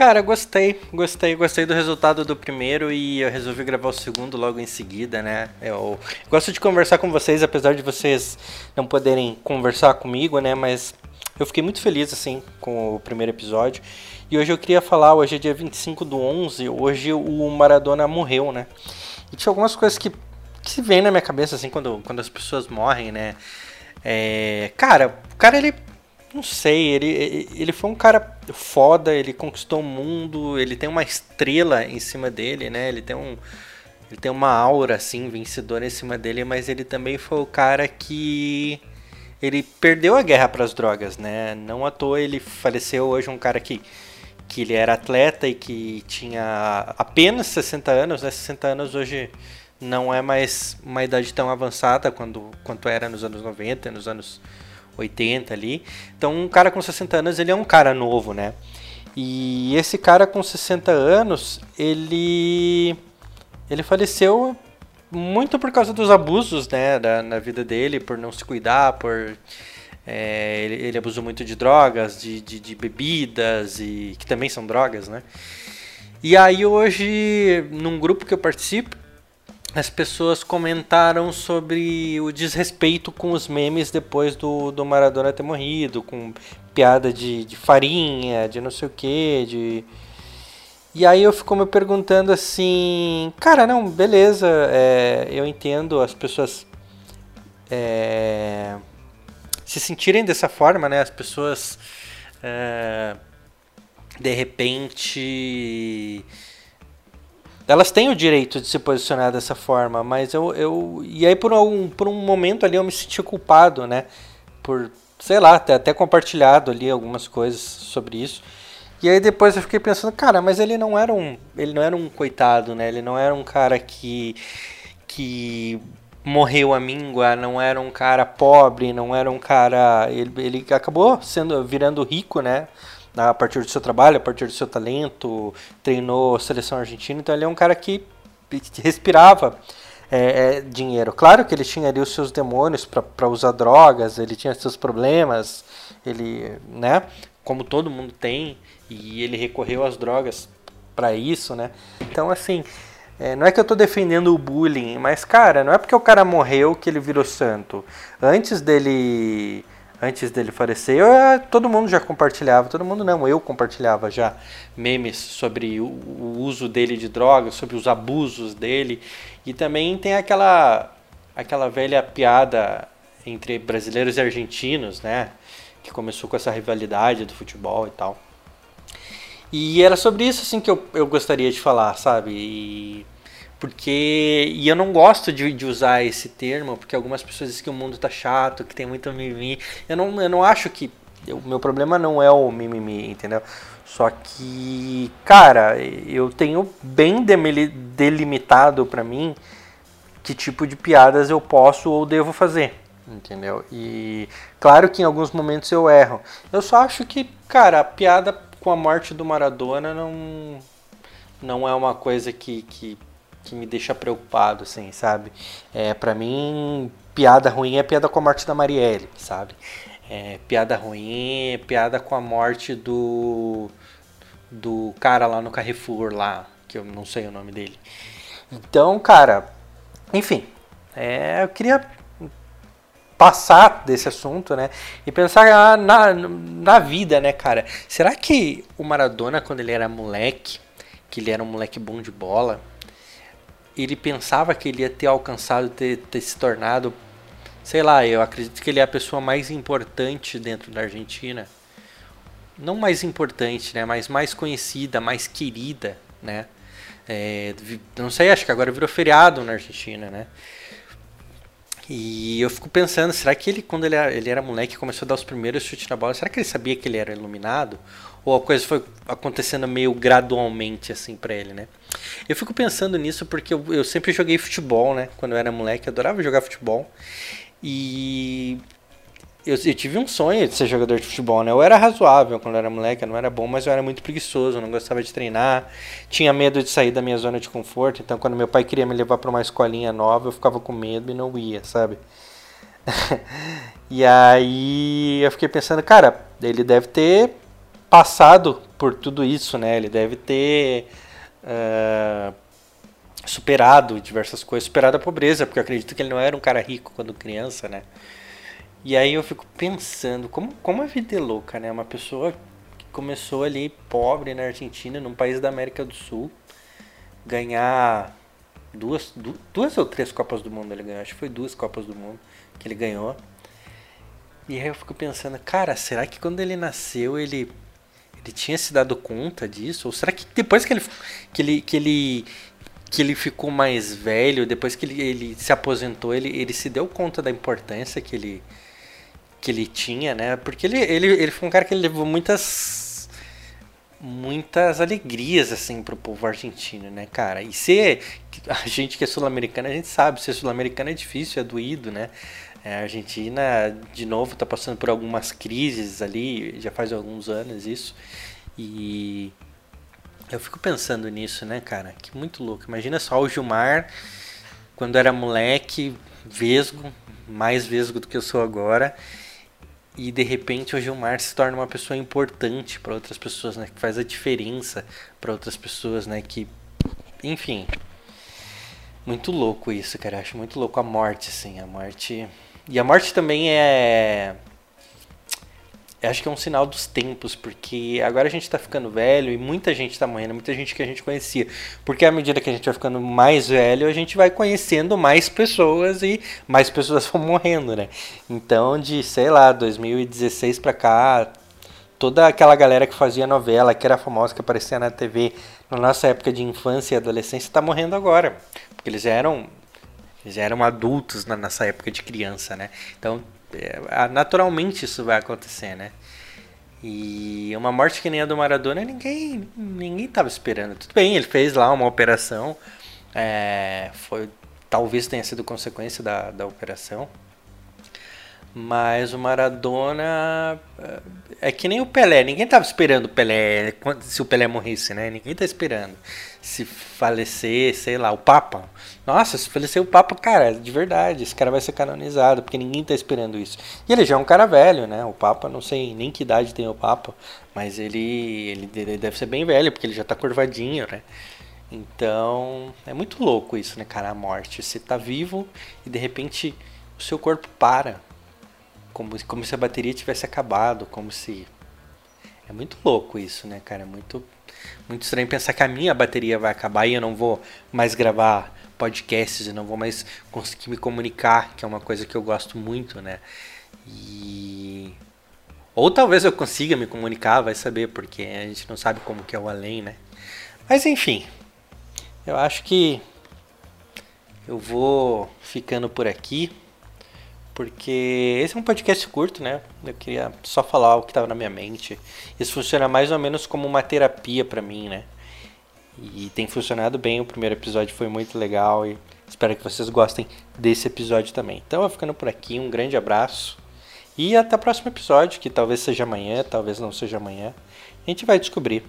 Cara, gostei, gostei, gostei do resultado do primeiro e eu resolvi gravar o segundo logo em seguida, né? Eu gosto de conversar com vocês, apesar de vocês não poderem conversar comigo, né? Mas eu fiquei muito feliz, assim, com o primeiro episódio. E hoje eu queria falar, hoje é dia 25 do 11, hoje o Maradona morreu, né? E tinha algumas coisas que, que se vem na minha cabeça, assim, quando, quando as pessoas morrem, né? É, cara, o cara, ele não sei, ele, ele foi um cara foda, ele conquistou o mundo, ele tem uma estrela em cima dele, né? Ele tem um ele tem uma aura assim vencedora em cima dele, mas ele também foi o cara que ele perdeu a guerra para as drogas, né? Não à toa ele faleceu hoje um cara que que ele era atleta e que tinha apenas 60 anos, né? 60 anos hoje não é mais uma idade tão avançada quando, quanto era nos anos 90, nos anos 80 ali. Então, um cara com 60 anos, ele é um cara novo, né? E esse cara com 60 anos, ele ele faleceu muito por causa dos abusos, né, da, na vida dele, por não se cuidar, por é, ele, ele, abusou muito de drogas, de, de, de, bebidas e que também são drogas, né? E aí hoje, num grupo que eu participo, as pessoas comentaram sobre o desrespeito com os memes depois do, do Maradona ter morrido, com piada de, de farinha, de não sei o que, de. E aí eu fico me perguntando assim, cara, não, beleza, é, eu entendo as pessoas é, se sentirem dessa forma, né? As pessoas é, de repente elas têm o direito de se posicionar dessa forma, mas eu, eu e aí por um, por um momento ali eu me senti culpado, né? Por, sei lá, até, até compartilhado ali algumas coisas sobre isso. E aí depois eu fiquei pensando, cara, mas ele não era um, ele não era um coitado, né? Ele não era um cara que que morreu a míngua, não era um cara pobre, não era um cara, ele, ele acabou sendo virando rico, né? A partir do seu trabalho, a partir do seu talento, treinou seleção argentina, então ele é um cara que respirava é, é, dinheiro. Claro que ele tinha ali os seus demônios para usar drogas, ele tinha seus problemas, ele, né, como todo mundo tem, e ele recorreu às drogas para isso, né? Então, assim, é, não é que eu estou defendendo o bullying, mas, cara, não é porque o cara morreu que ele virou santo. Antes dele antes dele falecer, eu, ah, todo mundo já compartilhava, todo mundo não, eu compartilhava já memes sobre o, o, uso dele de drogas, sobre os abusos dele, e também tem aquela aquela velha piada entre brasileiros e argentinos, né, que começou com essa rivalidade do futebol e tal. E era sobre isso assim que eu, eu gostaria de falar, sabe? E porque. E eu não gosto de, de usar esse termo, porque algumas pessoas dizem que o mundo tá chato, que tem muito mimimi. Eu não, eu não acho que. O meu problema não é o mimimi, entendeu? Só que, cara, eu tenho bem delimitado para mim que tipo de piadas eu posso ou devo fazer, entendeu? E claro que em alguns momentos eu erro. Eu só acho que, cara, a piada com a morte do Maradona não não é uma coisa que, que que me deixa preocupado, assim, sabe? É, para mim, piada ruim é piada com a morte da Marielle, sabe? É, piada ruim é piada com a morte do do cara lá no Carrefour lá, que eu não sei o nome dele. Então, cara, enfim, é, eu queria passar desse assunto, né? E pensar na, na vida, né, cara? Será que o Maradona, quando ele era moleque, que ele era um moleque bom de bola, ele pensava que ele ia ter alcançado, ter, ter se tornado, sei lá, eu acredito que ele é a pessoa mais importante dentro da Argentina. Não mais importante, né, mas mais conhecida, mais querida, né? É, não sei, acho que agora virou feriado na Argentina, né? E eu fico pensando, será que ele, quando ele era, ele era moleque, começou a dar os primeiros chutes na bola, será que ele sabia que ele era iluminado? Ou a coisa foi acontecendo meio gradualmente, assim, pra ele, né? Eu fico pensando nisso porque eu, eu sempre joguei futebol, né? Quando eu era moleque, eu adorava jogar futebol. E eu, eu, tive um sonho de ser jogador de futebol, né? Eu era razoável quando eu era moleque, eu não era bom, mas eu era muito preguiçoso, não gostava de treinar, tinha medo de sair da minha zona de conforto, então quando meu pai queria me levar para uma escolinha nova, eu ficava com medo e não ia, sabe? e aí eu fiquei pensando, cara, ele deve ter passado por tudo isso, né? Ele deve ter uh, superado diversas coisas, superado a pobreza, porque eu acredito que ele não era um cara rico quando criança, né? E aí eu fico pensando, como, como a vida é louca, né? Uma pessoa que começou ali pobre na Argentina, num país da América do Sul, ganhar duas, duas ou três Copas do Mundo ele ganhou, acho que foi duas Copas do Mundo que ele ganhou. E aí eu fico pensando, cara, será que quando ele nasceu ele ele tinha se dado conta disso? Ou será que depois que ele que ele que ele que ele ficou mais velho, depois que ele, ele se aposentou, ele, ele se deu conta da importância que ele que ele tinha, né? Porque ele, ele, ele foi um cara que levou muitas muitas alegrias assim pro povo argentino, né, cara? E ser a gente que é sul-americana, a gente sabe, ser sul-americano é difícil, é doído, né? É, a Argentina, de novo, está passando por algumas crises ali, já faz alguns anos isso. E eu fico pensando nisso, né, cara? Que muito louco. Imagina só o Gilmar, quando era moleque, vesgo, mais vesgo do que eu sou agora. E de repente o Gilmar se torna uma pessoa importante para outras pessoas, né? Que faz a diferença para outras pessoas, né? Que, enfim, muito louco isso, cara. Eu acho muito louco a morte, assim. A morte e a morte também é. Acho que é um sinal dos tempos, porque agora a gente está ficando velho e muita gente está morrendo, muita gente que a gente conhecia. Porque à medida que a gente vai ficando mais velho, a gente vai conhecendo mais pessoas e mais pessoas vão morrendo, né? Então, de sei lá, 2016 para cá, toda aquela galera que fazia novela, que era famosa, que aparecia na TV na nossa época de infância e adolescência, está morrendo agora. Porque eles eram eles eram adultos na nossa época de criança, né? Então, naturalmente isso vai acontecer, né? E uma morte que nem a do Maradona, ninguém ninguém estava esperando. Tudo bem, ele fez lá uma operação, é, foi talvez tenha sido consequência da, da operação, mas o Maradona é, é que nem o Pelé, ninguém estava esperando o Pelé, se o Pelé morresse, né? Ninguém está esperando se falecer, sei lá, o Papa. Nossa, se falecer o Papa, cara, de verdade, esse cara vai ser canonizado, porque ninguém tá esperando isso. E ele já é um cara velho, né? O Papa, não sei nem que idade tem o Papa, mas ele, ele deve ser bem velho, porque ele já tá curvadinho, né? Então, é muito louco isso, né, cara? A morte. Você tá vivo e de repente o seu corpo para. Como, como se a bateria tivesse acabado, como se. É muito louco isso, né, cara? É muito muito estranho pensar que a minha bateria vai acabar e eu não vou mais gravar podcasts e não vou mais conseguir me comunicar, que é uma coisa que eu gosto muito, né? E ou talvez eu consiga me comunicar, vai saber, porque a gente não sabe como que é o além, né? Mas enfim, eu acho que eu vou ficando por aqui porque esse é um podcast curto, né? Eu queria só falar o que estava na minha mente. Isso funciona mais ou menos como uma terapia para mim, né? E tem funcionado bem. O primeiro episódio foi muito legal e espero que vocês gostem desse episódio também. Então, eu ficando por aqui. Um grande abraço e até o próximo episódio, que talvez seja amanhã, talvez não seja amanhã. A gente vai descobrir.